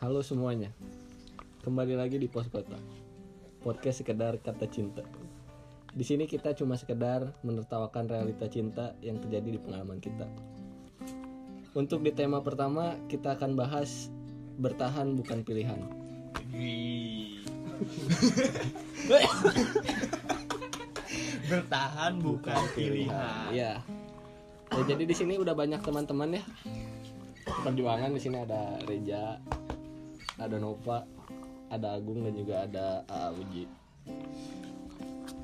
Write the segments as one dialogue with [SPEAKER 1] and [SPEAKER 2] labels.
[SPEAKER 1] Halo semuanya, kembali lagi di Pos Kota. Podcast sekedar kata cinta. Di sini kita cuma sekedar menertawakan realita cinta yang terjadi di pengalaman kita. Untuk di tema pertama kita akan bahas bertahan bukan pilihan.
[SPEAKER 2] Bertahan bukan pilihan.
[SPEAKER 1] Ya, ya jadi di sini udah banyak teman-teman ya. Perjuangan di sini ada Reja, ada Nova, ada Agung dan juga ada uh, Uji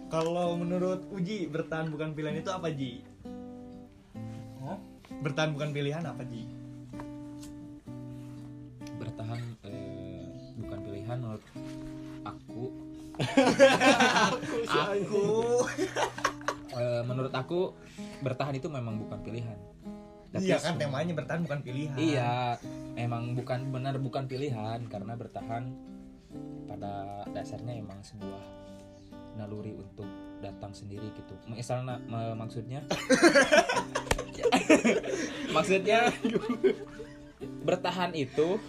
[SPEAKER 2] Kalau menurut Uji bertahan bukan pilihan itu apa Ji? Oh? Bertahan bukan pilihan apa Ji?
[SPEAKER 3] bertahan eh, bukan pilihan menurut aku
[SPEAKER 2] Aku.
[SPEAKER 3] Eh, menurut aku bertahan itu memang bukan pilihan Tapi
[SPEAKER 2] Iya kan temanya bertahan bukan pilihan.
[SPEAKER 3] iya emang bukan benar bukan pilihan karena bertahan pada dasarnya emang sebuah naluri untuk datang sendiri gitu. Misalnya ma- maksudnya? Maksudnya bertahan itu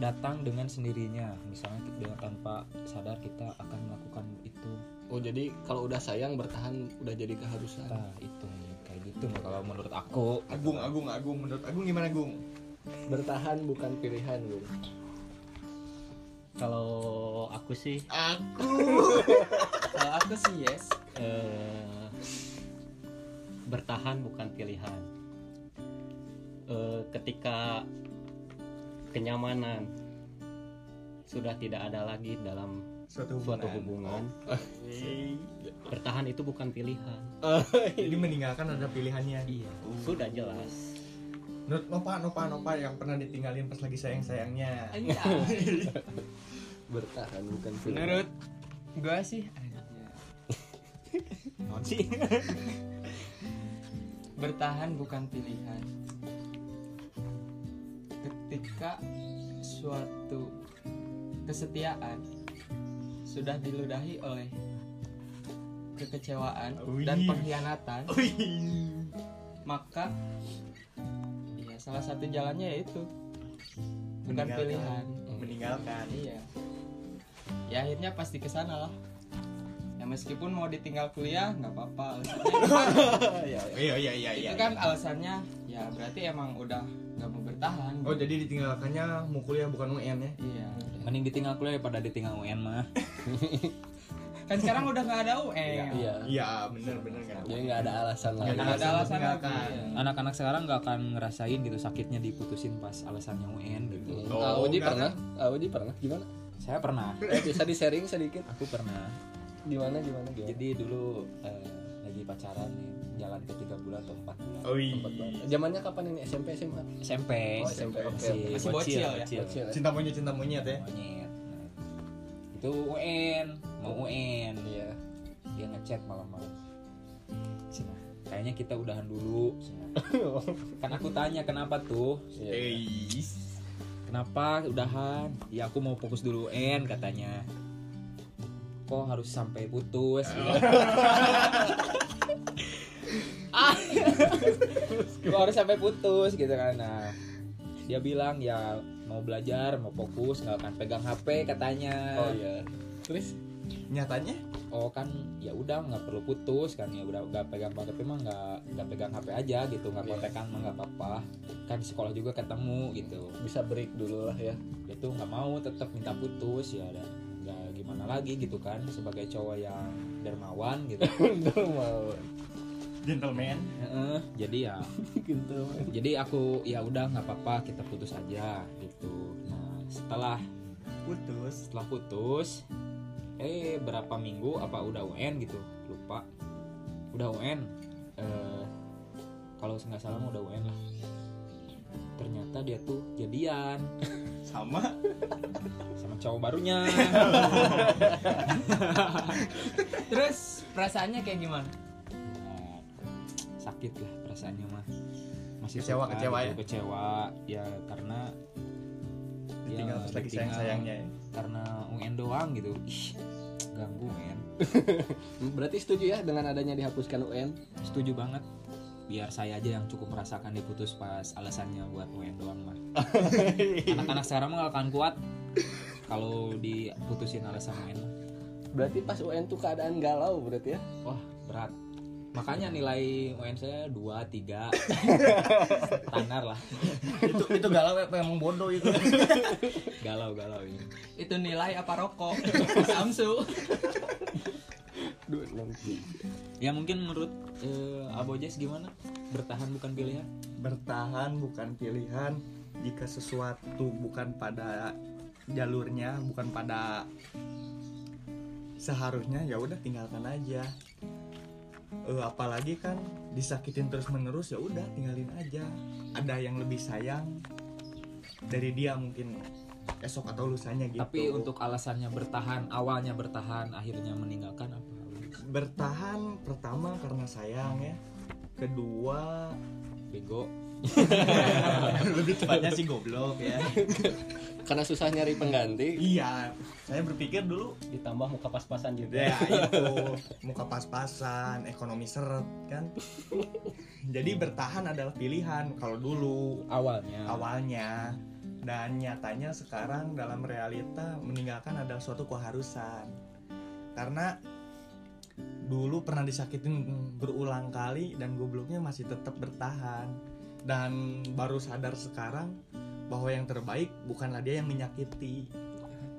[SPEAKER 3] datang dengan sendirinya. Misalnya dengan tanpa sadar kita akan melakukan itu.
[SPEAKER 1] Oh jadi kalau udah sayang bertahan udah jadi keharusan.
[SPEAKER 3] Nah itu kayak gitu. Kalau menurut aku
[SPEAKER 2] Agung, Agung, Agung. Menurut Agung gimana Agung?
[SPEAKER 1] Bertahan bukan pilihan Gung
[SPEAKER 4] Kalau aku sih,
[SPEAKER 2] Aku.
[SPEAKER 4] kalau aku sih yes, eh, bertahan bukan pilihan. Eh, ketika kenyamanan sudah tidak ada lagi dalam
[SPEAKER 2] Suatu
[SPEAKER 4] suatu
[SPEAKER 2] hubungan.
[SPEAKER 4] hubungan,
[SPEAKER 2] Hey.
[SPEAKER 4] bertahan itu bukan pilihan.
[SPEAKER 2] Jadi meninggalkan ada pilihannya.
[SPEAKER 4] Iya, sudah jelas.
[SPEAKER 2] Menurut Nova, Nova, Nova yang pernah ditinggalin pas lagi sayang-sayangnya.
[SPEAKER 1] Bertahan bukan pilihan
[SPEAKER 5] Menurut gua sih
[SPEAKER 3] non sih
[SPEAKER 5] bertahan bukan pilihan. Ketika suatu kesetiaan sudah diludahi oleh kekecewaan dan
[SPEAKER 2] Wih.
[SPEAKER 5] pengkhianatan,
[SPEAKER 2] Wih.
[SPEAKER 5] maka salah satu jalannya yaitu bukan pilihan.
[SPEAKER 2] Meninggalkan.
[SPEAKER 5] Iya. Ya akhirnya pasti ke sana lah. Ya meskipun mau ditinggal kuliah nggak apa-apa alasannya.
[SPEAKER 1] ya, ya.
[SPEAKER 2] Iya, iya, iya, iya.
[SPEAKER 5] itu kan alasannya ya berarti emang udah nggak mau bertahan.
[SPEAKER 2] Oh, jadi ditinggalkannya mau kuliah bukan UN ya?
[SPEAKER 5] Iya.
[SPEAKER 3] mending ditinggal kuliah daripada ditinggal UN mah
[SPEAKER 5] Kan sekarang udah nggak ada UN.
[SPEAKER 1] Iya.
[SPEAKER 2] Iya, bener, bener kan.
[SPEAKER 1] Jadi nggak ada alasan lagi.
[SPEAKER 5] Nggak ada alasan lagi. Iya.
[SPEAKER 3] anak-anak sekarang nggak akan ngerasain gitu sakitnya diputusin pas alasannya UN gitu
[SPEAKER 2] Oh,
[SPEAKER 1] Ah, Uji
[SPEAKER 2] nggak
[SPEAKER 1] pernah? Ah, Uji pernah? Gimana?
[SPEAKER 3] saya pernah
[SPEAKER 1] Eh, bisa di sharing sedikit?
[SPEAKER 3] aku pernah
[SPEAKER 1] Gimana gimana gimana?
[SPEAKER 3] jadi dulu eh, lagi pacaran nih jalan ke tiga bulan atau empat bulan
[SPEAKER 2] Oh, iya.
[SPEAKER 1] Zamannya kapan ini? SMP SMA?
[SPEAKER 3] SMP
[SPEAKER 1] Oh, SMP, oke,
[SPEAKER 3] masih,
[SPEAKER 1] oke.
[SPEAKER 5] Masih bocil ya?
[SPEAKER 3] bocil.
[SPEAKER 1] Bocil ya?
[SPEAKER 2] Cinta monyet, cinta monyet ya.
[SPEAKER 3] Monyet. Nah, itu UN mau UN
[SPEAKER 1] Iya.
[SPEAKER 3] dia ngechat malam-malam. Cina. Kayaknya kita udahan dulu. Cina. kan aku tanya kenapa tuh?
[SPEAKER 1] Iya.
[SPEAKER 2] Eis.
[SPEAKER 3] kenapa udahan? Ya aku mau fokus dulu UN katanya. Kok harus sampai putus? Ah. kok harus sampai putus gitu kan? Nah dia bilang ya mau belajar mau fokus nggak akan pegang HP katanya.
[SPEAKER 1] Oh iya. Terus
[SPEAKER 2] Nyatanya?
[SPEAKER 3] oh kan ya udah nggak perlu putus kan ya udah nggak pegang HP mah nggak nggak pegang HP aja gitu nggak
[SPEAKER 1] Iya.
[SPEAKER 3] kontekan mah nggak apa-apa kan di sekolah juga ketemu gitu
[SPEAKER 1] bisa break dulu lah ya.
[SPEAKER 3] dia tuh nggak mau tetap minta putus ya ada nggak gimana lagi gitu kan sebagai cowok yang dermawan gitu
[SPEAKER 1] mau.
[SPEAKER 2] Gentleman.
[SPEAKER 3] Heeh, jadi ya
[SPEAKER 1] Gitu.
[SPEAKER 3] jadi aku ya udah nggak apa-apa kita putus aja gitu nah setelah
[SPEAKER 2] Putus.
[SPEAKER 3] setelah putus eh berapa minggu apa udah UN gitu? Lupa. Udah UN eh kalau nggak salah udah UN lah. Ternyata dia tuh jadian.
[SPEAKER 2] Sama.
[SPEAKER 3] sama cowok barunya.
[SPEAKER 5] Terus perasaannya kayak gimana?
[SPEAKER 3] Nah, sakit lah perasaannya mah. Masih
[SPEAKER 2] Kecewa,
[SPEAKER 3] suka
[SPEAKER 2] kecewa
[SPEAKER 3] gitu,
[SPEAKER 2] ya?
[SPEAKER 3] kecewa. Ya karena
[SPEAKER 2] Ditinggal pas lagi
[SPEAKER 3] ditinggal
[SPEAKER 2] sayang-sayangnya ya.
[SPEAKER 3] karena UN doang gitu. Ih ganggu men
[SPEAKER 1] Berarti setuju ya dengan adanya dihapuskan UN?
[SPEAKER 3] setuju banget biar saya aja yang cukup merasakan diputus pas alasannya buat UN doang mah anak-anak sekarang mah akan kuat kalau diputusin alasan UN.
[SPEAKER 1] Berarti pas UN tuh keadaan galau berarti ya?
[SPEAKER 3] wah berat makanya nilai UN saya 2, 3 standar lah.
[SPEAKER 2] Itu itu galau apa emang bodoh itu?
[SPEAKER 3] Galau galau ini.
[SPEAKER 5] Itu nilai apa rokok? Samsu
[SPEAKER 1] Duh, nanti.
[SPEAKER 3] ya mungkin menurut eh, Abojes gimana? Bertahan bukan pilihan?
[SPEAKER 2] Bertahan bukan pilihan. Jika sesuatu bukan pada jalurnya bukan pada seharusnya ya udah tinggalkan aja Eh, apalagi kan disakitin terus menerus ya udah tinggalin aja. Ada yang lebih sayang dari dia mungkin esok atau lusanya gitu.
[SPEAKER 3] Tapi untuk alasannya bertahan awalnya bertahan akhirnya meninggalkan apa?
[SPEAKER 2] Bertahan pertama karena sayang ya. Kedua
[SPEAKER 3] bego.
[SPEAKER 2] Lebih tepatnya sih goblok ya
[SPEAKER 1] Karena susah nyari pengganti.
[SPEAKER 2] iya. Saya berpikir dulu
[SPEAKER 4] ditambah muka pas-pasan juga
[SPEAKER 2] ya itu. Muka pas-pasan ekonomi seret kan? Jadi bertahan adalah pilihan kalau dulu.
[SPEAKER 3] Awalnya.
[SPEAKER 2] Awalnya. Dan nyatanya sekarang dalam realita meninggalkan adalah suatu keharusan. Karena dulu pernah disakitin berulang kali dan gobloknya masih tetap bertahan. Dan baru sadar sekarang bahwa yang terbaik bukanlah dia yang menyakiti
[SPEAKER 3] Karena-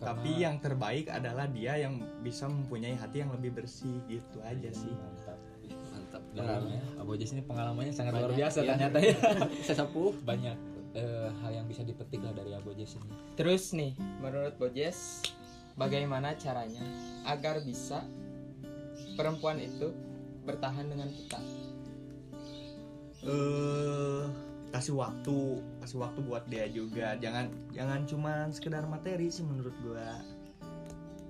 [SPEAKER 2] tapi yang terbaik adalah dia yang bisa mempunyai hati yang lebih bersih gitu aja sih
[SPEAKER 4] mantap
[SPEAKER 1] Mantap.
[SPEAKER 3] Pengalamannya, Abojes ini pengalamannya sangat
[SPEAKER 1] Banyak,
[SPEAKER 3] luar biasa
[SPEAKER 1] iya.
[SPEAKER 3] ternyata ya.
[SPEAKER 1] Sesepuh.
[SPEAKER 3] Banyak eh, hal yang bisa dipetik lah dari Abojes ini.
[SPEAKER 5] terus nih menurut Bojes bagaimana caranya agar bisa perempuan itu bertahan dengan kita
[SPEAKER 2] eh kasih waktu kasih waktu buat dia juga. Jangan jangan cuman sekedar materi sih menurut gua.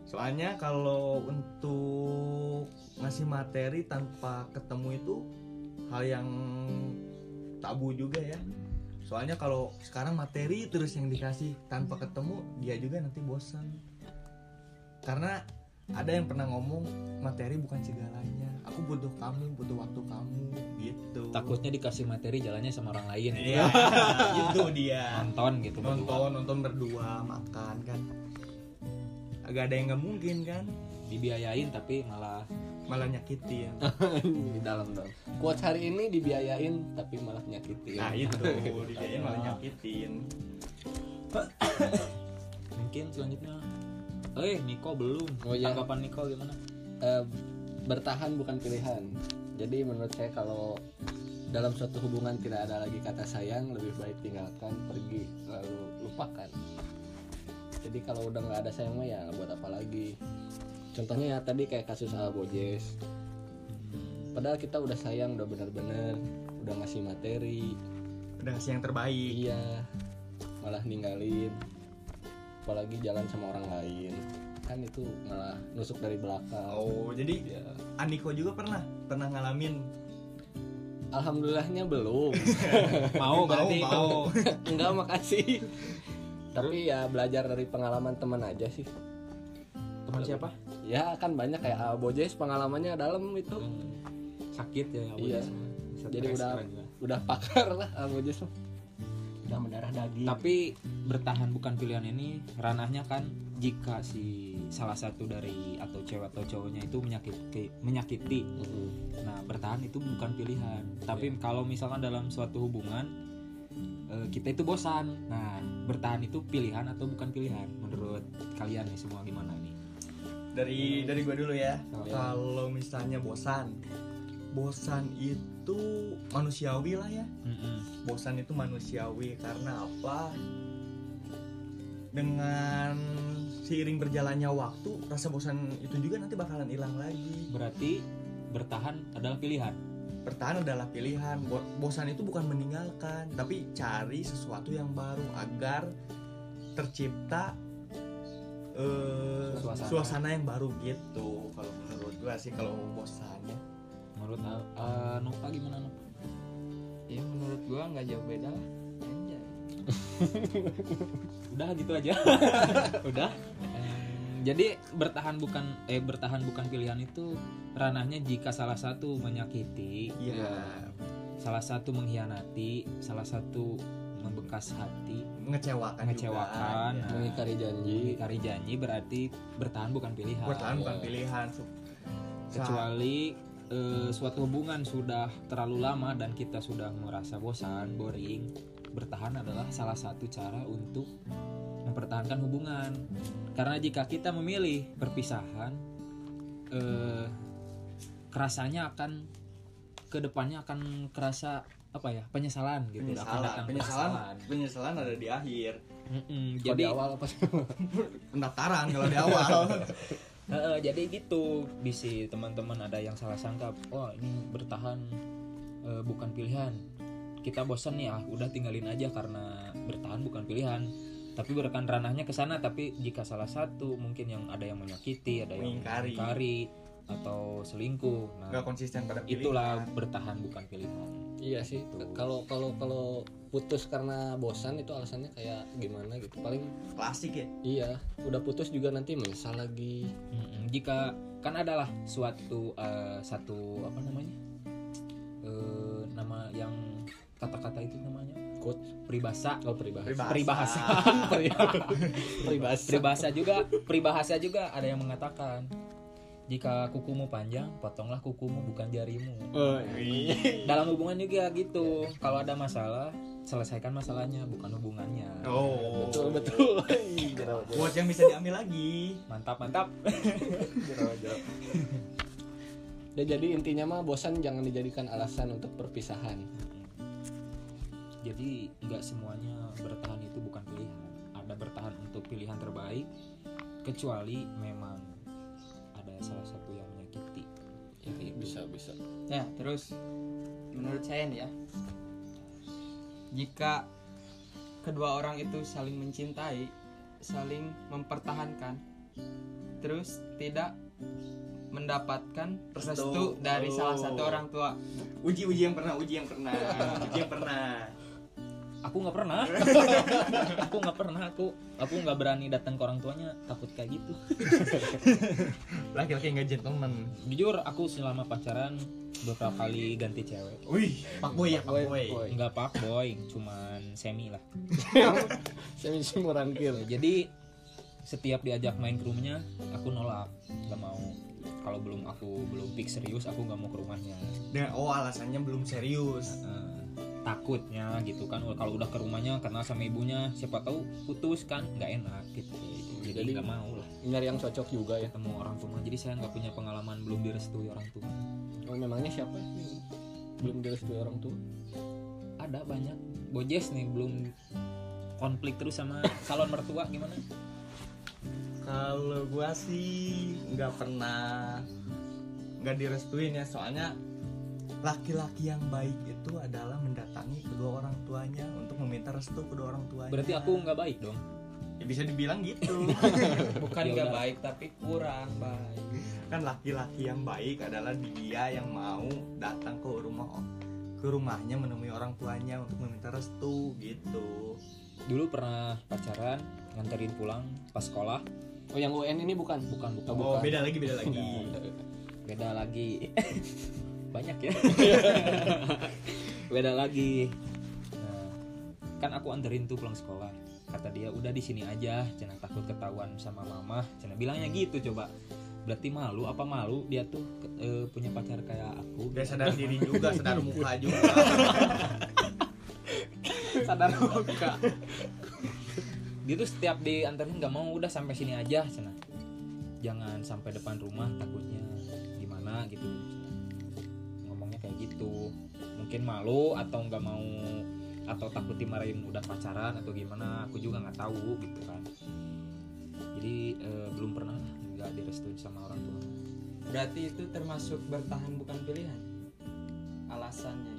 [SPEAKER 2] Soalnya kalau untuk ngasih materi tanpa ketemu itu hal yang tabu juga ya. Soalnya kalau sekarang materi terus yang dikasih tanpa ketemu dia juga nanti bosan. Karena ada yang pernah ngomong materi bukan segalanya. Aku butuh kamu butuh waktu kamu gitu
[SPEAKER 3] Takutnya dikasih materi jalannya sama orang lain.
[SPEAKER 2] Iya, itu dia.
[SPEAKER 3] Nonton gitu
[SPEAKER 2] Nonton,
[SPEAKER 3] berdua.
[SPEAKER 2] nonton berdua, makan kan. Agak ada yang nggak mungkin kan,
[SPEAKER 3] Dibiayain tapi malah
[SPEAKER 2] malah nyakitin.
[SPEAKER 1] di dalam dong. Quotes hari ini dibiayain tapi malah nyakitin.
[SPEAKER 2] Nah itu, dibiayain malah nyakitin.
[SPEAKER 3] mungkin selanjutnya. Eh, Niko belum.
[SPEAKER 1] Oh, iya.
[SPEAKER 3] Tanggapan Niko gimana?
[SPEAKER 1] Eh, bertahan bukan pilihan. Jadi menurut saya kalau dalam suatu hubungan tidak ada lagi kata sayang, lebih baik tinggalkan, pergi, lalu lupakan. Jadi kalau udah nggak ada sayang mah ya buat apa lagi? Contohnya ya tadi kayak kasus Abojes. Padahal kita udah sayang, udah bener-bener, udah ngasih materi,
[SPEAKER 2] Udah ngasih yang terbaik.
[SPEAKER 1] iya, malah ninggalin. Apalagi jalan sama orang lain, kan itu malah nusuk dari belakang.
[SPEAKER 2] Oh, jadi
[SPEAKER 1] Ya.
[SPEAKER 2] Aniko juga pernah pernah ngalamin
[SPEAKER 1] Alhamdulillahnya belum.
[SPEAKER 3] Mau
[SPEAKER 2] Mau,
[SPEAKER 3] berarti
[SPEAKER 2] mau.
[SPEAKER 3] mau.
[SPEAKER 1] Enggak makasih. Tapi ya belajar dari pengalaman teman aja sih.
[SPEAKER 3] Teman siapa?
[SPEAKER 1] Ya kan banyak kayak Abojes pengalamannya dalam itu.
[SPEAKER 3] Sakit ya
[SPEAKER 1] Iya.
[SPEAKER 3] Abojes.
[SPEAKER 1] Jadi udah
[SPEAKER 3] juga.
[SPEAKER 1] udah pakar lah Abojes. mah.
[SPEAKER 4] udah mendarah daging
[SPEAKER 3] Tapi bertahan bukan pilihan ini ranahnya kan jika si salah satu dari atau cewek atau cowoknya itu menyakiti menyakiti Nah, bertahan itu bukan pilihan. Tapi kalau misalkan dalam suatu hubungan eh, kita itu bosan. Nah, bertahan itu pilihan atau bukan pilihan menurut kalian nih semua gimana nih?
[SPEAKER 2] dari dari gua dulu ya.
[SPEAKER 3] Oh,
[SPEAKER 1] iya.
[SPEAKER 2] Kalau misalnya bosan, bosan itu manusiawi lah ya.
[SPEAKER 3] Mm-mm.
[SPEAKER 2] bosan itu manusiawi karena apa dengan seiring berjalannya waktu rasa bosan itu juga nanti bakalan hilang lagi
[SPEAKER 3] Berarti bertahan adalah pilihan.
[SPEAKER 2] bertahan adalah pilihan Bo- bosan itu bukan meninggalkan tapi cari sesuatu yang baru agar tercipta eh,
[SPEAKER 3] Suasana.
[SPEAKER 2] suasana. yang baru gitu kalau menurut gua sih kalau bosannya
[SPEAKER 3] Menurut eh, Nova gimana Nova?
[SPEAKER 5] ya menurut gua nggak jauh beda lah.
[SPEAKER 3] Udah gitu aja. Udah. Jadi bertahan bukan eh bertahan bukan pilihan itu ranahnya jika salah satu menyakiti
[SPEAKER 2] Iya.
[SPEAKER 3] salah satu mengkhianati salah satu membekas hati
[SPEAKER 2] Mengecewakan.
[SPEAKER 3] Mengecewakan.
[SPEAKER 2] Juga. Ya.
[SPEAKER 1] mengingkari janji
[SPEAKER 3] mengingkari janji berarti bertahan bukan pilihan
[SPEAKER 2] Bertahan bukan
[SPEAKER 1] Iya.
[SPEAKER 2] pilihan.
[SPEAKER 3] Kecuali eh, suatu hubungan sudah terlalu lama dan kita sudah merasa bosan boring bertahan adalah salah satu cara untuk mempertahankan hubungan karena jika kita memilih perpisahan eh, kerasanya akan ke depannya akan kerasa apa ya penyesalan gitu akan
[SPEAKER 2] penyesalan.
[SPEAKER 3] datang
[SPEAKER 2] penyesalan. Penyesalan ada di akhir.
[SPEAKER 3] Mm-mm,
[SPEAKER 1] Kalau
[SPEAKER 3] jadi
[SPEAKER 1] di awal apa
[SPEAKER 2] Pendaftaran kalau di awal.
[SPEAKER 3] Heeh, jadi gitu. Bisi teman-teman ada yang salah sangka wah ini bertahan eh, bukan pilihan. Kita bosan nih ah udah tinggalin aja karena bertahan bukan pilihan. Tapi berkan ranahnya ke sana tapi jika salah satu mungkin yang ada yang menyakiti ada yang
[SPEAKER 2] Mengingkari.
[SPEAKER 3] mengingkari atau selingkuh. Nah
[SPEAKER 2] Gak konsisten pada pilihan.
[SPEAKER 3] itulah bertahan bukan pilihan.
[SPEAKER 1] Iya sih kalau kalau kalau putus karena bosan itu alasannya kayak gimana gitu. Paling
[SPEAKER 2] klasik ya.
[SPEAKER 1] iya udah putus juga nanti menyesal lagi.
[SPEAKER 3] Mm-mm. jika kan adalah suatu eh, satu apa namanya? Eh, nama yang kata-kata itu namanya?
[SPEAKER 1] Quote.
[SPEAKER 3] Peribahasa.
[SPEAKER 1] Oh peribahasa.
[SPEAKER 3] Peribahasa.
[SPEAKER 1] Peribahasa.
[SPEAKER 3] Peribahasa. Juga peribahasa juga ada yang mengatakan jika kukumu panjang potonglah kukumu bukan jarimu.
[SPEAKER 1] Oh,
[SPEAKER 3] dalam hubungan juga gitu. Kalau ada masalah selesaikan masalahnya bukan hubungannya.
[SPEAKER 2] Oh.
[SPEAKER 1] betul betul.
[SPEAKER 2] Buat yang bisa diambil lagi.
[SPEAKER 3] mantap mantap.
[SPEAKER 1] Ya, jadi intinya mah bosan jangan dijadikan alasan untuk perpisahan.
[SPEAKER 3] Jadi nggak semuanya bertahan itu bukan pilihan. Ada bertahan untuk pilihan terbaik kecuali memang ada salah satu yang menyakiti.
[SPEAKER 1] Ya, bisa bisa.
[SPEAKER 5] Ya, terus? Menurut saya nih ya. Jika kedua orang itu saling mencintai, saling mempertahankan, terus tidak mendapatkan
[SPEAKER 2] Restu.
[SPEAKER 5] dari salah satu orang tua.
[SPEAKER 2] Uji uji yang pernah, uji yang pernah, uji yang pernah.
[SPEAKER 3] Aku nggak pernah. Aku nggak pernah aku aku nggak berani datang ke orang tuanya takut kayak gitu.
[SPEAKER 2] Laki-laki nggak gentleman.
[SPEAKER 3] jujur aku selama pacaran beberapa kali ganti cewek.
[SPEAKER 2] Wih, pak boy ya pak
[SPEAKER 1] Boy,
[SPEAKER 3] nggak pak boy cuman semi lah.
[SPEAKER 1] Saya bisa merangkir
[SPEAKER 3] jadi setiap diajak main ke rumahnya aku nolak. Nggak mau. Kalau belum aku belum fix serius aku nggak mau ke rumahnya.
[SPEAKER 2] Dengan oh alasannya belum serius.
[SPEAKER 3] Takutnya gitu kan. Kalau udah ke rumahnya kenal sama ibunya siapa tahu putus kan nggak enak gitu. Jadi
[SPEAKER 1] Jadi-
[SPEAKER 3] nggak mau lah.
[SPEAKER 1] nyari yang cocok juga ya.
[SPEAKER 3] Ketemu orang tua. Jadi saya nggak punya pengalaman belum direstui orang tua.
[SPEAKER 1] Oh, memangnya siapa yang belum direstui orang tua?
[SPEAKER 3] Ada banyak. Bojes nih belum konflik terus sama calon mertua gimana?
[SPEAKER 2] Kalau gua sih nggak pernah nggak direstuin ya. Soalnya laki-laki yang baik itu adalah mendatangi kedua orang tuanya untuk meminta restu kedua orang tuanya.
[SPEAKER 3] berarti aku nggak baik dong
[SPEAKER 2] ya bisa dibilang gitu.
[SPEAKER 5] Bukan nggak baik tapi kurang baik.
[SPEAKER 2] kan laki-laki yang baik adalah dia yang mau datang ke rumah ke rumahnya menemui orang tuanya untuk meminta restu gitu.
[SPEAKER 3] dulu pernah pacaran nganterin pulang pas sekolah
[SPEAKER 1] oh yang UN ini bukan
[SPEAKER 3] bukan bukan
[SPEAKER 2] Oh, beda lagi, beda lagi.
[SPEAKER 3] beda lagi banyak ya. Beda lagi. Nah, kan aku anterin tuh pulang sekolah. Kata dia udah di sini aja jangan takut ketahuan sama mama. Jangan bilangnya gitu coba. Berarti malu apa malu dia tuh eh, punya pacar kayak aku
[SPEAKER 2] Dia sadar diri juga, sadar muka juga.
[SPEAKER 3] sadar muka. Dia tuh setiap dianterin nggak mau udah sampai sini aja. Cina. Jangan sampai depan rumah takutnya. Gimana? gitu gitu mungkin malu atau nggak mau atau takut dimarahin udah pacaran atau gimana aku juga nggak tahu gitu kan. Jadi eh, belum pernah lah nggak direstuin sama orang tua.
[SPEAKER 5] Berarti itu termasuk bertahan bukan pilihan. Alasannya.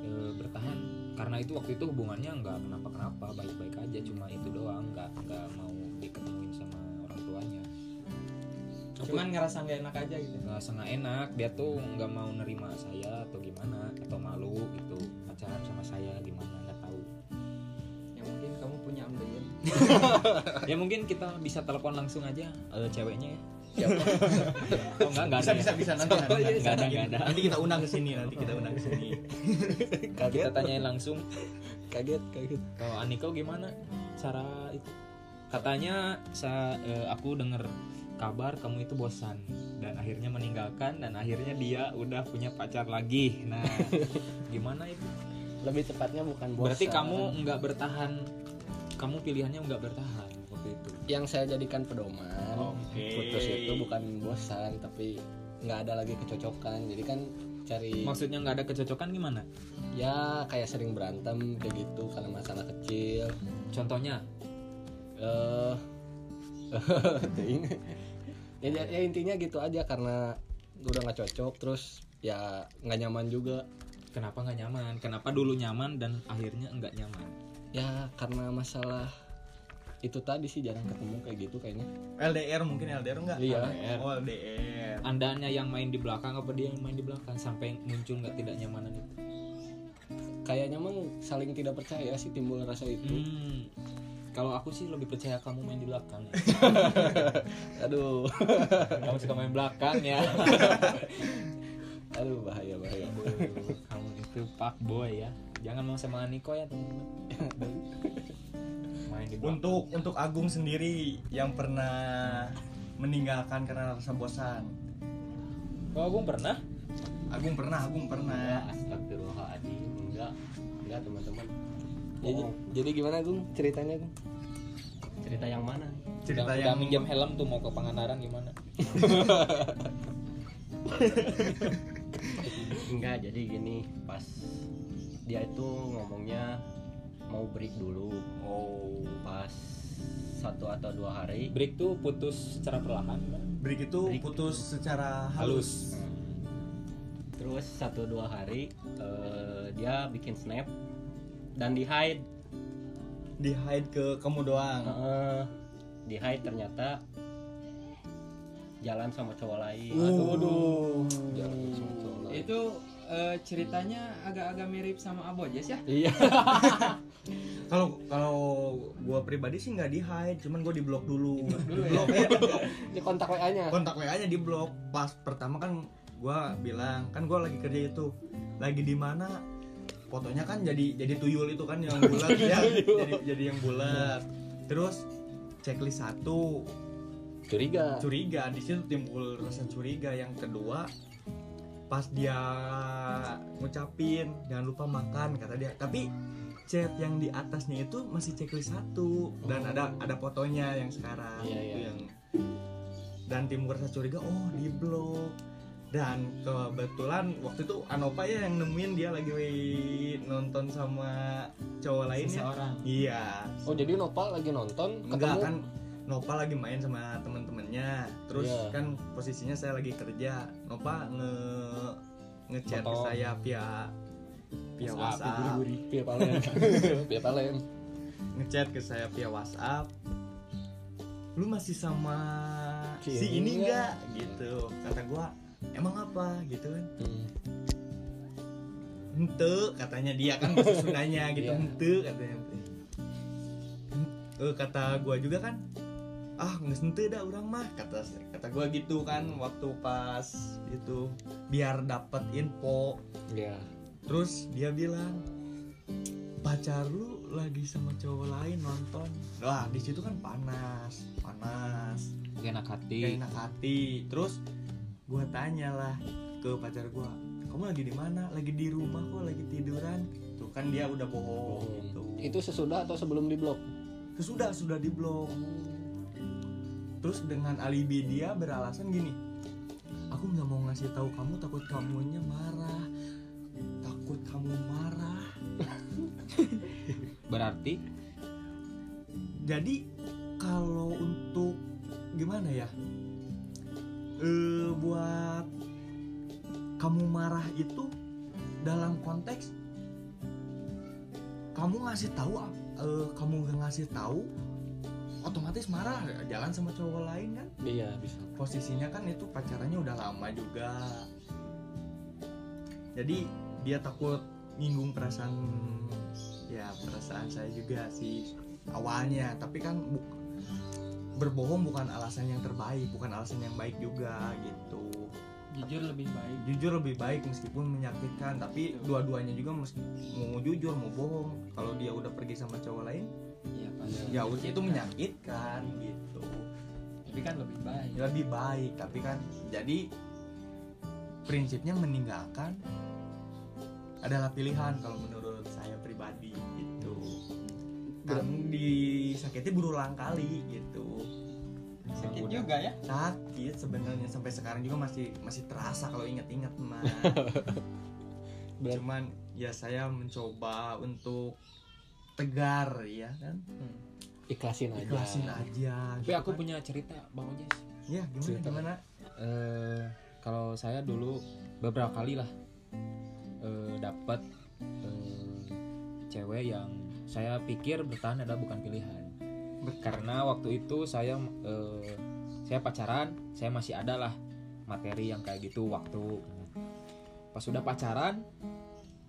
[SPEAKER 3] Eh, bertahan. Karena itu waktu itu hubungannya nggak kenapa kenapa baik baik aja cuma itu doang nggak nggak mau tuanya
[SPEAKER 5] Cuman ngerasa nggak enak aja gitu.
[SPEAKER 3] nggak sangat enak dia tuh nggak mau nerima saya atau gimana atau malu gitu pacaran sama saya gimana nggak tahu.
[SPEAKER 5] Ya mungkin kamu punya ambil.
[SPEAKER 3] Ya mungkin kita bisa telepon langsung aja eh, ceweknya ya.
[SPEAKER 1] Siapa?
[SPEAKER 3] oh enggak enggak
[SPEAKER 2] bisa
[SPEAKER 3] ada
[SPEAKER 2] bisa
[SPEAKER 3] ya?
[SPEAKER 2] bisa nanti nanti,
[SPEAKER 3] Oh, iya,
[SPEAKER 2] nanti,
[SPEAKER 3] nggak ada, nggak ada.
[SPEAKER 2] nanti kita undang ke sini nanti kita undang ke sini.
[SPEAKER 1] Kaget.
[SPEAKER 3] Kita tanyain langsung.
[SPEAKER 1] Kaget kaget.
[SPEAKER 3] Kalau Aniko gimana? Cara itu katanya sa eh, aku dengar kabar kamu itu bosan dan akhirnya meninggalkan dan akhirnya dia udah punya pacar lagi. Nah gimana itu?
[SPEAKER 1] Lebih tepatnya bukan bosan.
[SPEAKER 3] Berarti kamu nggak bertahan. Kamu pilihannya nggak bertahan waktu itu.
[SPEAKER 1] Yang saya jadikan pedoman
[SPEAKER 2] Oke.
[SPEAKER 1] putus itu bukan bosan tapi nggak ada lagi kecocokan. Jadi kan cari
[SPEAKER 3] maksudnya nggak ada kecocokan gimana?
[SPEAKER 1] Ya kayak sering berantem kayak gitu karena masalah kecil.
[SPEAKER 3] Contohnya
[SPEAKER 1] eh. Ya, ya, ya intinya gitu aja karena udah nggak cocok terus ya nggak nyaman juga.
[SPEAKER 3] Kenapa nggak nyaman? Kenapa dulu nyaman dan akhirnya nggak nyaman?
[SPEAKER 1] Ya karena masalah itu tadi sih jarang ketemu kayak gitu kayaknya.
[SPEAKER 2] LDR mungkin LDR enggak
[SPEAKER 1] Iya.
[SPEAKER 3] LDR.
[SPEAKER 2] oh LDR
[SPEAKER 3] andanya yang main di belakang apa dia yang main di belakang? Sampai muncul nggak tidak nyamanan itu?
[SPEAKER 1] Kayaknya emang saling tidak percaya sih timbul rasa itu.
[SPEAKER 3] Hmm. Kalau aku sih lebih percaya kamu main di belakang. ya.
[SPEAKER 1] aduh
[SPEAKER 3] kamu suka main belakang ya.
[SPEAKER 1] aduh bahaya bahaya
[SPEAKER 3] kamu itu pak boy ya. Jangan mau sama Aniko ya teman-teman. Main di belakang.
[SPEAKER 2] untuk untuk Agung sendiri yang pernah meninggalkan karena rasa bosan
[SPEAKER 3] Oh, Agung pernah?
[SPEAKER 2] Agung pernah Agung
[SPEAKER 4] Ya,
[SPEAKER 2] pernah
[SPEAKER 4] astagfirullahaladzim enggak
[SPEAKER 1] enggak teman-teman jadi,
[SPEAKER 2] Oh.
[SPEAKER 1] jadi gimana Gung? Ceritanya Gung?
[SPEAKER 4] Cerita yang mana?
[SPEAKER 2] Cerita
[SPEAKER 3] Udah-
[SPEAKER 2] yang
[SPEAKER 3] udah minjam helm tuh mau ke Pangandaran gimana?
[SPEAKER 4] enggak jadi gini pas dia itu ngomongnya mau break dulu.
[SPEAKER 2] Oh.
[SPEAKER 4] Pas satu atau dua hari.
[SPEAKER 3] Break tuh putus secara perlahan gimana?
[SPEAKER 2] break itu
[SPEAKER 4] Break.
[SPEAKER 2] putus secara halus,
[SPEAKER 4] terus satu dua hari eh, dia bikin snap dan di hide.
[SPEAKER 2] Di hide ke kamu doang.
[SPEAKER 4] Heeh. di hide ternyata jalan sama cowok lain.
[SPEAKER 1] Aduh jangan sama cowok lain.
[SPEAKER 5] Itu eh, ceritanya agak-agak mirip sama Abojes ya?
[SPEAKER 1] iya.
[SPEAKER 2] Kalau kalau gua pribadi sih nggak di hide cuman gua di blok dulu.
[SPEAKER 5] Dulu
[SPEAKER 2] di
[SPEAKER 5] ya?
[SPEAKER 2] blok ya
[SPEAKER 1] di kontak wa nya
[SPEAKER 2] kontak wa nya di blok pas pertama kan gua bilang kan gua lagi kerja itu. Lagi di mana fotonya kan jadi jadi tuyul itu kan yang bulat ya. Jadi jadi yang bulat. Terus checklist satu.
[SPEAKER 1] Curiga.
[SPEAKER 2] Curiga. Di situ timbul rasa curiga. Yang kedua pas dia ngucapin jangan lupa makan kata dia. Tapi chat yang di atasnya itu masih checklist satu. Dan ada ada fotonya yang sekarang. Itu
[SPEAKER 1] iya.
[SPEAKER 2] yang dan timbul rasa curiga oh di blok dan kebetulan waktu itu Anopa ya yang nemuin dia lagi nonton sama cowok lainnya
[SPEAKER 5] Seseorang.
[SPEAKER 2] iya.
[SPEAKER 1] Oh jadi Nopal lagi nonton
[SPEAKER 2] Enggak
[SPEAKER 1] ketemu
[SPEAKER 2] kan Nova lagi main sama temen-temennya. Terus
[SPEAKER 1] Iya.
[SPEAKER 2] kan posisinya saya lagi kerja. Nova nge ngechat ke saya via via
[SPEAKER 3] WhatsApp,
[SPEAKER 1] Via Palen Via Palen
[SPEAKER 2] ngechat ke saya via WhatsApp. Lu masih sama
[SPEAKER 1] Si ini
[SPEAKER 2] ini
[SPEAKER 1] nggak?
[SPEAKER 2] enggak? Gitu. Kata gua emang apa? Gitu kan.
[SPEAKER 1] Hmm.
[SPEAKER 2] ente katanya dia kan bahasa Sundanya gitu.
[SPEAKER 1] Iya.
[SPEAKER 2] ente katanya. Eh kata gua juga kan ah nggak ente dah orang mah kata kata gua gitu kan waktu pas itu biar dapat info.
[SPEAKER 1] Iya.
[SPEAKER 2] Terus dia bilang pacar lu lagi sama cowok lain nonton. Wah di situ kan panas panas.
[SPEAKER 3] Gak enak hati.
[SPEAKER 2] gak enak hati. Terus gua tanya lah ke pacar gua kamu lagi di mana? Lagi di rumah kok? Lagi tiduran? Tuh kan dia udah bohong gitu.
[SPEAKER 1] Itu sesudah atau sebelum di blok?
[SPEAKER 2] sudah sudah di blok. Terus dengan alibi dia beralasan gini aku nggak mau ngasih tahu kamu takut kamunya marah. Takut kamu marah.
[SPEAKER 3] Berarti?
[SPEAKER 2] Jadi kalau untuk gimana ya eh buat kamu marah itu dalam konteks kamu ngasih tahu eh, kamu ngasih tahu otomatis marah jalan sama cowok lain kan?
[SPEAKER 1] Iya bisa.
[SPEAKER 2] Posisinya kan itu pacarannya udah lama juga. Jadi dia takut nyinggung perasaan ya perasaan saya juga sih awalnya. Tapi kan bu- berbohong bukan alasan yang terbaik bukan alasan yang baik juga gitu.
[SPEAKER 5] Jujur lebih baik.
[SPEAKER 2] Jujur lebih baik meskipun menyakitkan tapi dua-duanya juga meski mau jujur mau bohong. Kalau dia udah pergi sama cowok lain
[SPEAKER 5] iya
[SPEAKER 2] ya udah itu menyakitkan. gitu.
[SPEAKER 5] Tapi kan lebih baik.
[SPEAKER 2] Ya, lebih baik tapi kan jadi prinsipnya meninggalkan adalah pilihan kalau menurut kan disakiti berulang kali gitu.
[SPEAKER 5] Sakit
[SPEAKER 2] Udah.
[SPEAKER 5] juga ya?
[SPEAKER 2] Sakit sebenarnya sampai sekarang juga masih masih terasa kalau ingat-ingat mah cuman ya saya mencoba untuk tegar ya kan.
[SPEAKER 1] Ikhlasin aja.
[SPEAKER 2] Ikhlasin aja
[SPEAKER 3] Tapi aku punya cerita Bang Ojes.
[SPEAKER 2] ya gimana
[SPEAKER 1] Cerita.
[SPEAKER 2] gimana?
[SPEAKER 3] Eh, kalau saya dulu beberapa kali lah eh, dapat eh, cewek yang saya pikir bertahan adalah bukan pilihan. Karena waktu itu saya eh, saya pacaran, saya masih ada lah materi yang kayak gitu waktu. Pas sudah pacaran,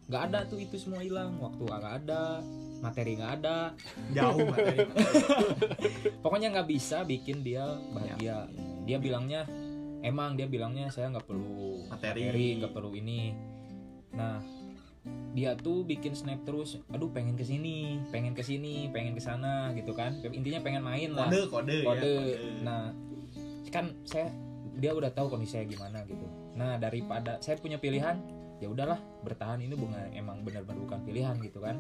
[SPEAKER 3] nggak ada tuh itu semua hilang. Waktu nggak ada, materi nggak ada.
[SPEAKER 2] jauh materi
[SPEAKER 3] Pokoknya nggak bisa bikin dia bahagia. Dia bilangnya emang dia bilangnya saya nggak perlu
[SPEAKER 2] Materi.
[SPEAKER 3] nggak perlu ini. Nah dia tuh bikin snap terus. Aduh pengen ke sini, pengen ke sini, pengen ke sana gitu kan. Intinya pengen main lah.
[SPEAKER 2] kode kode ya
[SPEAKER 3] Kode. Nah kan saya dia udah tahu kondisi saya gimana gitu. Nah daripada saya punya pilihan, ya udahlah bertahan ini bunga emang benar-benar bukan pilihan gitu kan.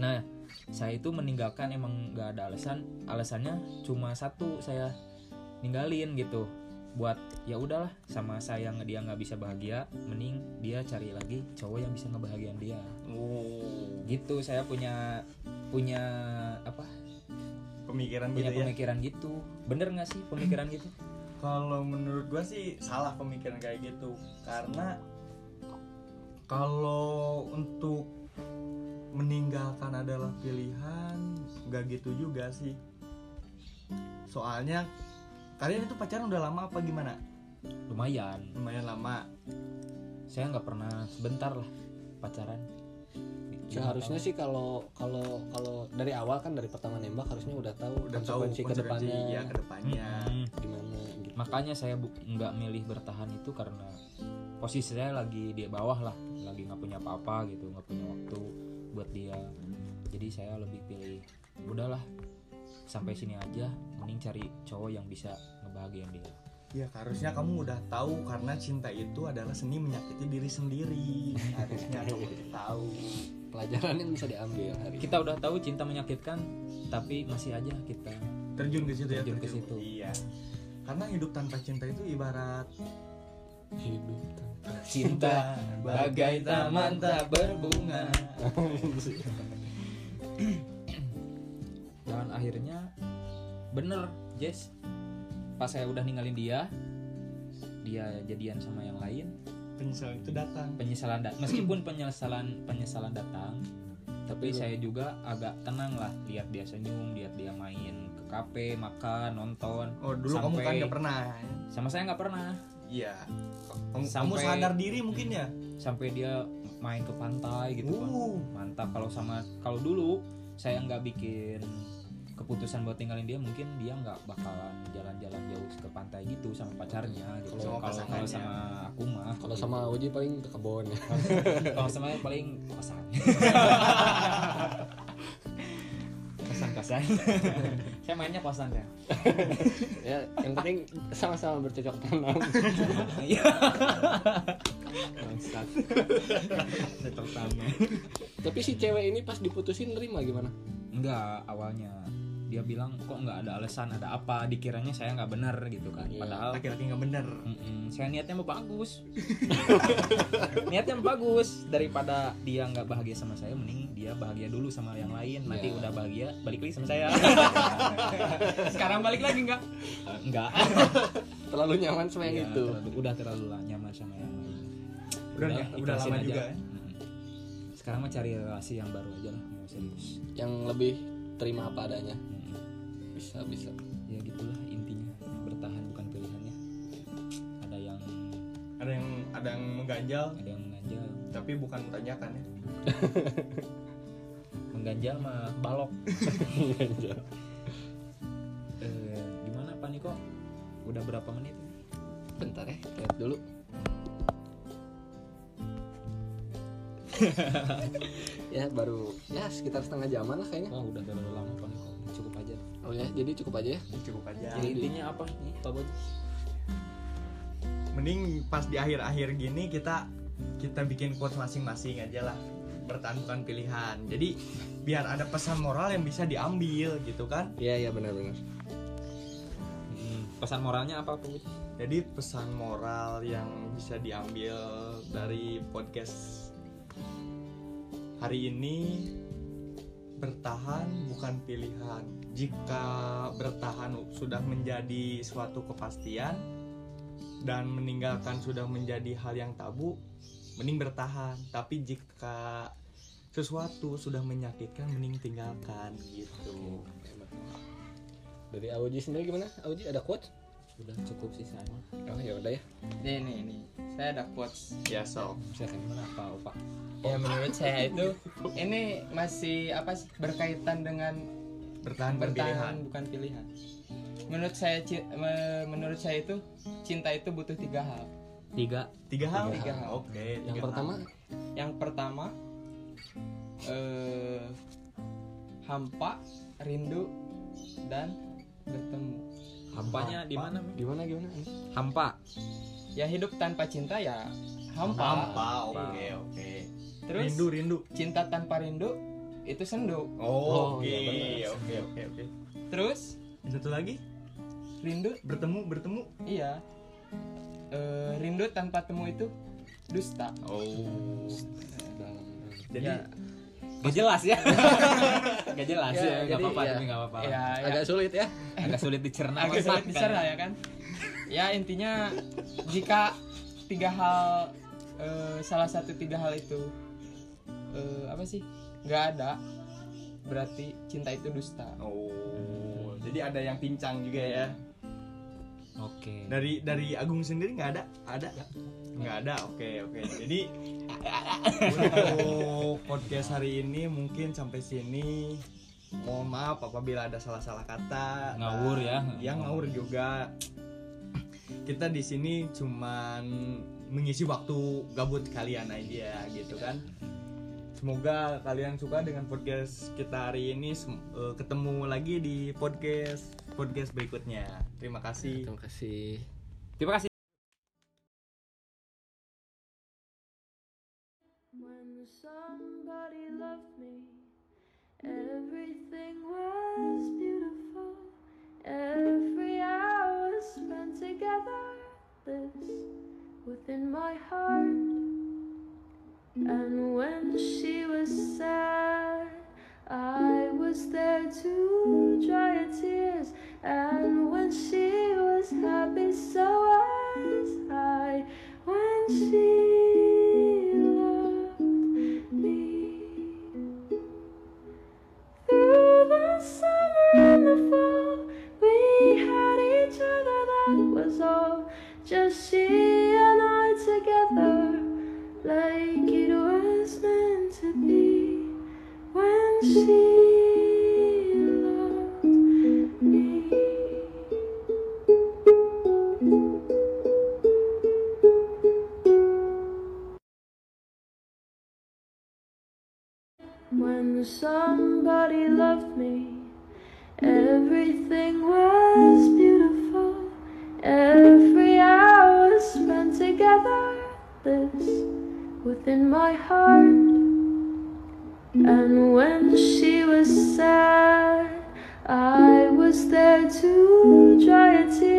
[SPEAKER 3] Nah saya itu meninggalkan emang nggak ada alasan. Alasannya cuma satu saya ninggalin gitu buat ya udahlah sama saya nge- dia nggak bisa bahagia mending dia cari lagi cowok yang bisa ngebahagiain dia.
[SPEAKER 2] Oh.
[SPEAKER 3] Gitu saya punya punya apa?
[SPEAKER 2] Pemikiran
[SPEAKER 3] punya
[SPEAKER 2] gitu ya?
[SPEAKER 3] pemikiran gitu. Bener nggak sih pemikiran gitu?
[SPEAKER 2] Kalau menurut gua sih salah pemikiran kayak gitu karena kalau untuk meninggalkan adalah pilihan nggak gitu juga sih. Soalnya kalian itu pacaran udah lama apa gimana?
[SPEAKER 3] Lumayan.
[SPEAKER 2] Lumayan lama.
[SPEAKER 3] Saya nggak pernah sebentar lah pacaran.
[SPEAKER 1] Seharusnya sih kalau kalau kalau dari awal kan dari pertama nembak harusnya udah tahu
[SPEAKER 2] udah tahu
[SPEAKER 1] konsekuensi
[SPEAKER 2] konsekuensi
[SPEAKER 1] ke depannya
[SPEAKER 2] ya ke depannya
[SPEAKER 3] Hmm.
[SPEAKER 1] gimana gitu.
[SPEAKER 3] Makanya saya nggak milih bertahan itu karena posisi saya lagi di bawah lah lagi nggak punya apa-apa gitu nggak punya waktu buat dia. Jadi saya lebih pilih udahlah sampai sini aja mending cari cowok yang bisa ngebahagiain dia.
[SPEAKER 2] Ya harusnya kamu udah tahu karena cinta itu adalah seni menyakiti diri sendiri. Harusnya kamu tahu.
[SPEAKER 1] Pelajaran yang bisa diambil hari ini.
[SPEAKER 3] kita udah tahu cinta menyakitkan tapi masih aja kita
[SPEAKER 2] terjun ke situ ya
[SPEAKER 3] Terjun ke situ.
[SPEAKER 2] iya. Karena hidup tanpa cinta itu ibarat
[SPEAKER 1] hidup
[SPEAKER 3] cinta bagai taman tak berbunga dan akhirnya bener Jess. Pas saya udah ninggalin dia dia jadian sama yang lain.
[SPEAKER 2] Penyesalan itu datang.
[SPEAKER 3] Penyesalan dat meskipun penyesalan penyesalan datang tapi saya juga agak tenang lah. Lihat dia senyum lihat dia main ke kafe makan nonton
[SPEAKER 2] oh dulu kamu kan
[SPEAKER 3] Sampai-
[SPEAKER 2] nggak pernah.
[SPEAKER 3] Sama saya nggak pernah.
[SPEAKER 2] Iya. Kamu, kamu
[SPEAKER 3] Sampai-
[SPEAKER 2] sadar diri mungkin ya?
[SPEAKER 3] Sampai dia main ke pantai gitu kan.
[SPEAKER 2] Uh.
[SPEAKER 3] Mantap. Kalau sama kalau dulu saya nggak bikin keputusan buat tinggalin dia mungkin dia nggak bakalan jalan-jalan jauh ke pantai gitu sama pacarnya gitu.
[SPEAKER 2] Sama
[SPEAKER 3] kalau kalau
[SPEAKER 2] pasangannya.
[SPEAKER 3] sama aku mah.
[SPEAKER 1] Kalau sama Uji paling ke kebun ya
[SPEAKER 3] kalau sama yang paling kosan kosan kosan saya mainnya kosan ya
[SPEAKER 1] ya yang penting sama-sama bercocok tanam.
[SPEAKER 3] Iya.
[SPEAKER 1] Bangsat.
[SPEAKER 3] pertama
[SPEAKER 1] tapi si cewek ini pas diputusin nerima gimana?
[SPEAKER 3] Enggak awalnya dia bilang kok nggak ada alasan ada apa? Dikiranya saya nggak benar gitu kan.
[SPEAKER 1] Iya.
[SPEAKER 3] padahal
[SPEAKER 2] laki-laki nggak
[SPEAKER 3] Mm-mm, saya niatnya mau bagus. Niatnya mau bagus. Daripada dia nggak bahagia sama saya mending dia bahagia dulu sama yang lain. Nanti
[SPEAKER 1] Iya.
[SPEAKER 3] udah bahagia balik lagi sama saya. Sekarang balik lagi nggak? Nggak.
[SPEAKER 1] Terlalu nyaman sama yang
[SPEAKER 3] Iya,
[SPEAKER 1] itu.
[SPEAKER 3] terlalu- udah terlalu lah nyaman sama yang lain.
[SPEAKER 2] Udah udah,
[SPEAKER 3] ikhlasin
[SPEAKER 2] lama juga ya?
[SPEAKER 3] Sekarang mah cari relasi yang baru aja lah mau serius
[SPEAKER 1] yang lebih terima apa adanya.
[SPEAKER 3] Mm-mm.
[SPEAKER 1] Bisa bisa.
[SPEAKER 3] Ya gitulah intinya bertahan bukan pilihannya ada yang
[SPEAKER 2] ada yang ada yang mengganjal.
[SPEAKER 3] Ada yang mengganjal.
[SPEAKER 2] Tapi bukan menanyakan ya.
[SPEAKER 3] Mengganjal mah balok. Eh, gimana Pak Niko? Udah berapa menit?
[SPEAKER 1] Bentar ya lihat dulu. Ya baru ya sekitar setengah jaman lah kayaknya.
[SPEAKER 3] Wah udah terlalu lama Pak Niko
[SPEAKER 1] oh ya jadi cukup aja ya?
[SPEAKER 2] Cukup aja.
[SPEAKER 3] Jadi intinya apa nih Pak Boy
[SPEAKER 2] mending pas di akhir-akhir gini kita kita bikin quotes masing-masing aja lah bertahan bukan pilihan. Jadi biar ada pesan moral yang bisa diambil gitu kan?
[SPEAKER 1] Iya iya benar-benar
[SPEAKER 3] Hmm, pesan moralnya apa Boy
[SPEAKER 2] jadi pesan moral yang bisa diambil dari podcast hari ini bertahan bukan pilihan jika bertahan sudah menjadi suatu kepastian dan meninggalkan sudah menjadi hal yang tabu mending bertahan. Tapi jika sesuatu sudah menyakitkan mending tinggalkan gitu.
[SPEAKER 1] Dari Auji sendiri gimana? Auji ada quotes?
[SPEAKER 3] Udah cukup sih saya.
[SPEAKER 1] Oh ya udah ya.
[SPEAKER 5] Ini, ini, ini. Saya ada quotes.
[SPEAKER 2] ya so
[SPEAKER 3] silakan gimana? Pak Opa
[SPEAKER 5] Ya menurut saya itu ini masih apa sih berkaitan dengan
[SPEAKER 2] bertahan bukan pilihan
[SPEAKER 5] bertahan bukan pilihan. Menurut saya menurut saya itu cinta itu butuh tiga hal.
[SPEAKER 3] tiga
[SPEAKER 2] tiga hal
[SPEAKER 5] Tiga hal.
[SPEAKER 2] oke
[SPEAKER 1] yang
[SPEAKER 2] tiga
[SPEAKER 1] pertama
[SPEAKER 2] hal.
[SPEAKER 5] Yang pertama eh hampa, rindu dan bertemu.
[SPEAKER 3] hampanya di mana
[SPEAKER 1] gimana gimana
[SPEAKER 3] hampa
[SPEAKER 5] Ya hidup tanpa cinta ya hampa.
[SPEAKER 2] hampa oke oke
[SPEAKER 5] Terus
[SPEAKER 2] rindu rindu
[SPEAKER 5] cinta tanpa rindu itu sendu.
[SPEAKER 2] oh, oke
[SPEAKER 1] iya, benar.
[SPEAKER 2] oke oke oke
[SPEAKER 5] Terus
[SPEAKER 2] yang satu lagi
[SPEAKER 5] rindu
[SPEAKER 2] bertemu bertemu
[SPEAKER 5] iya. Eh, rindu tanpa temu itu dusta.
[SPEAKER 2] oh jadi
[SPEAKER 5] Ya,
[SPEAKER 3] Gak jelas ya Gak jelas
[SPEAKER 1] Ya,
[SPEAKER 3] ya, Gak apa-apa
[SPEAKER 1] ya.
[SPEAKER 3] tapi gak apa-apa
[SPEAKER 5] ya, ya.
[SPEAKER 1] agak sulit ya
[SPEAKER 3] Agak sulit dicerna
[SPEAKER 5] agak sulit dicerna ya kan ya intinya jika tiga hal eh, salah satu tiga hal itu eh, apa sih? Nggak ada. Berarti cinta itu dusta.
[SPEAKER 2] Oh jadi ada yang pincang juga ya?
[SPEAKER 3] Oke.
[SPEAKER 2] Dari dari Agung sendiri nggak ada? Ada? Nggak ada? Oke oke. Jadi untuk podcast hari ini mungkin sampai sini. Mohon maaf apabila ada salah-salah kata.
[SPEAKER 3] Ngawur ya.
[SPEAKER 2] yang ngawur juga. Kita di sini cuman mengisi waktu gabut kalian aja gitu kan semoga kalian suka dengan podcast kita hari ini. Eh, ketemu lagi di podcast podcast berikutnya. Terima kasih.
[SPEAKER 1] Terima kasih.
[SPEAKER 3] Terima kasih.
[SPEAKER 6] When somebody loved me, everything was beautiful. Every hour spent together lives within my heart. There to dry her everything was beautiful. Every hour spent together lives within my heart. And when she was sad, I was there to dry her tears.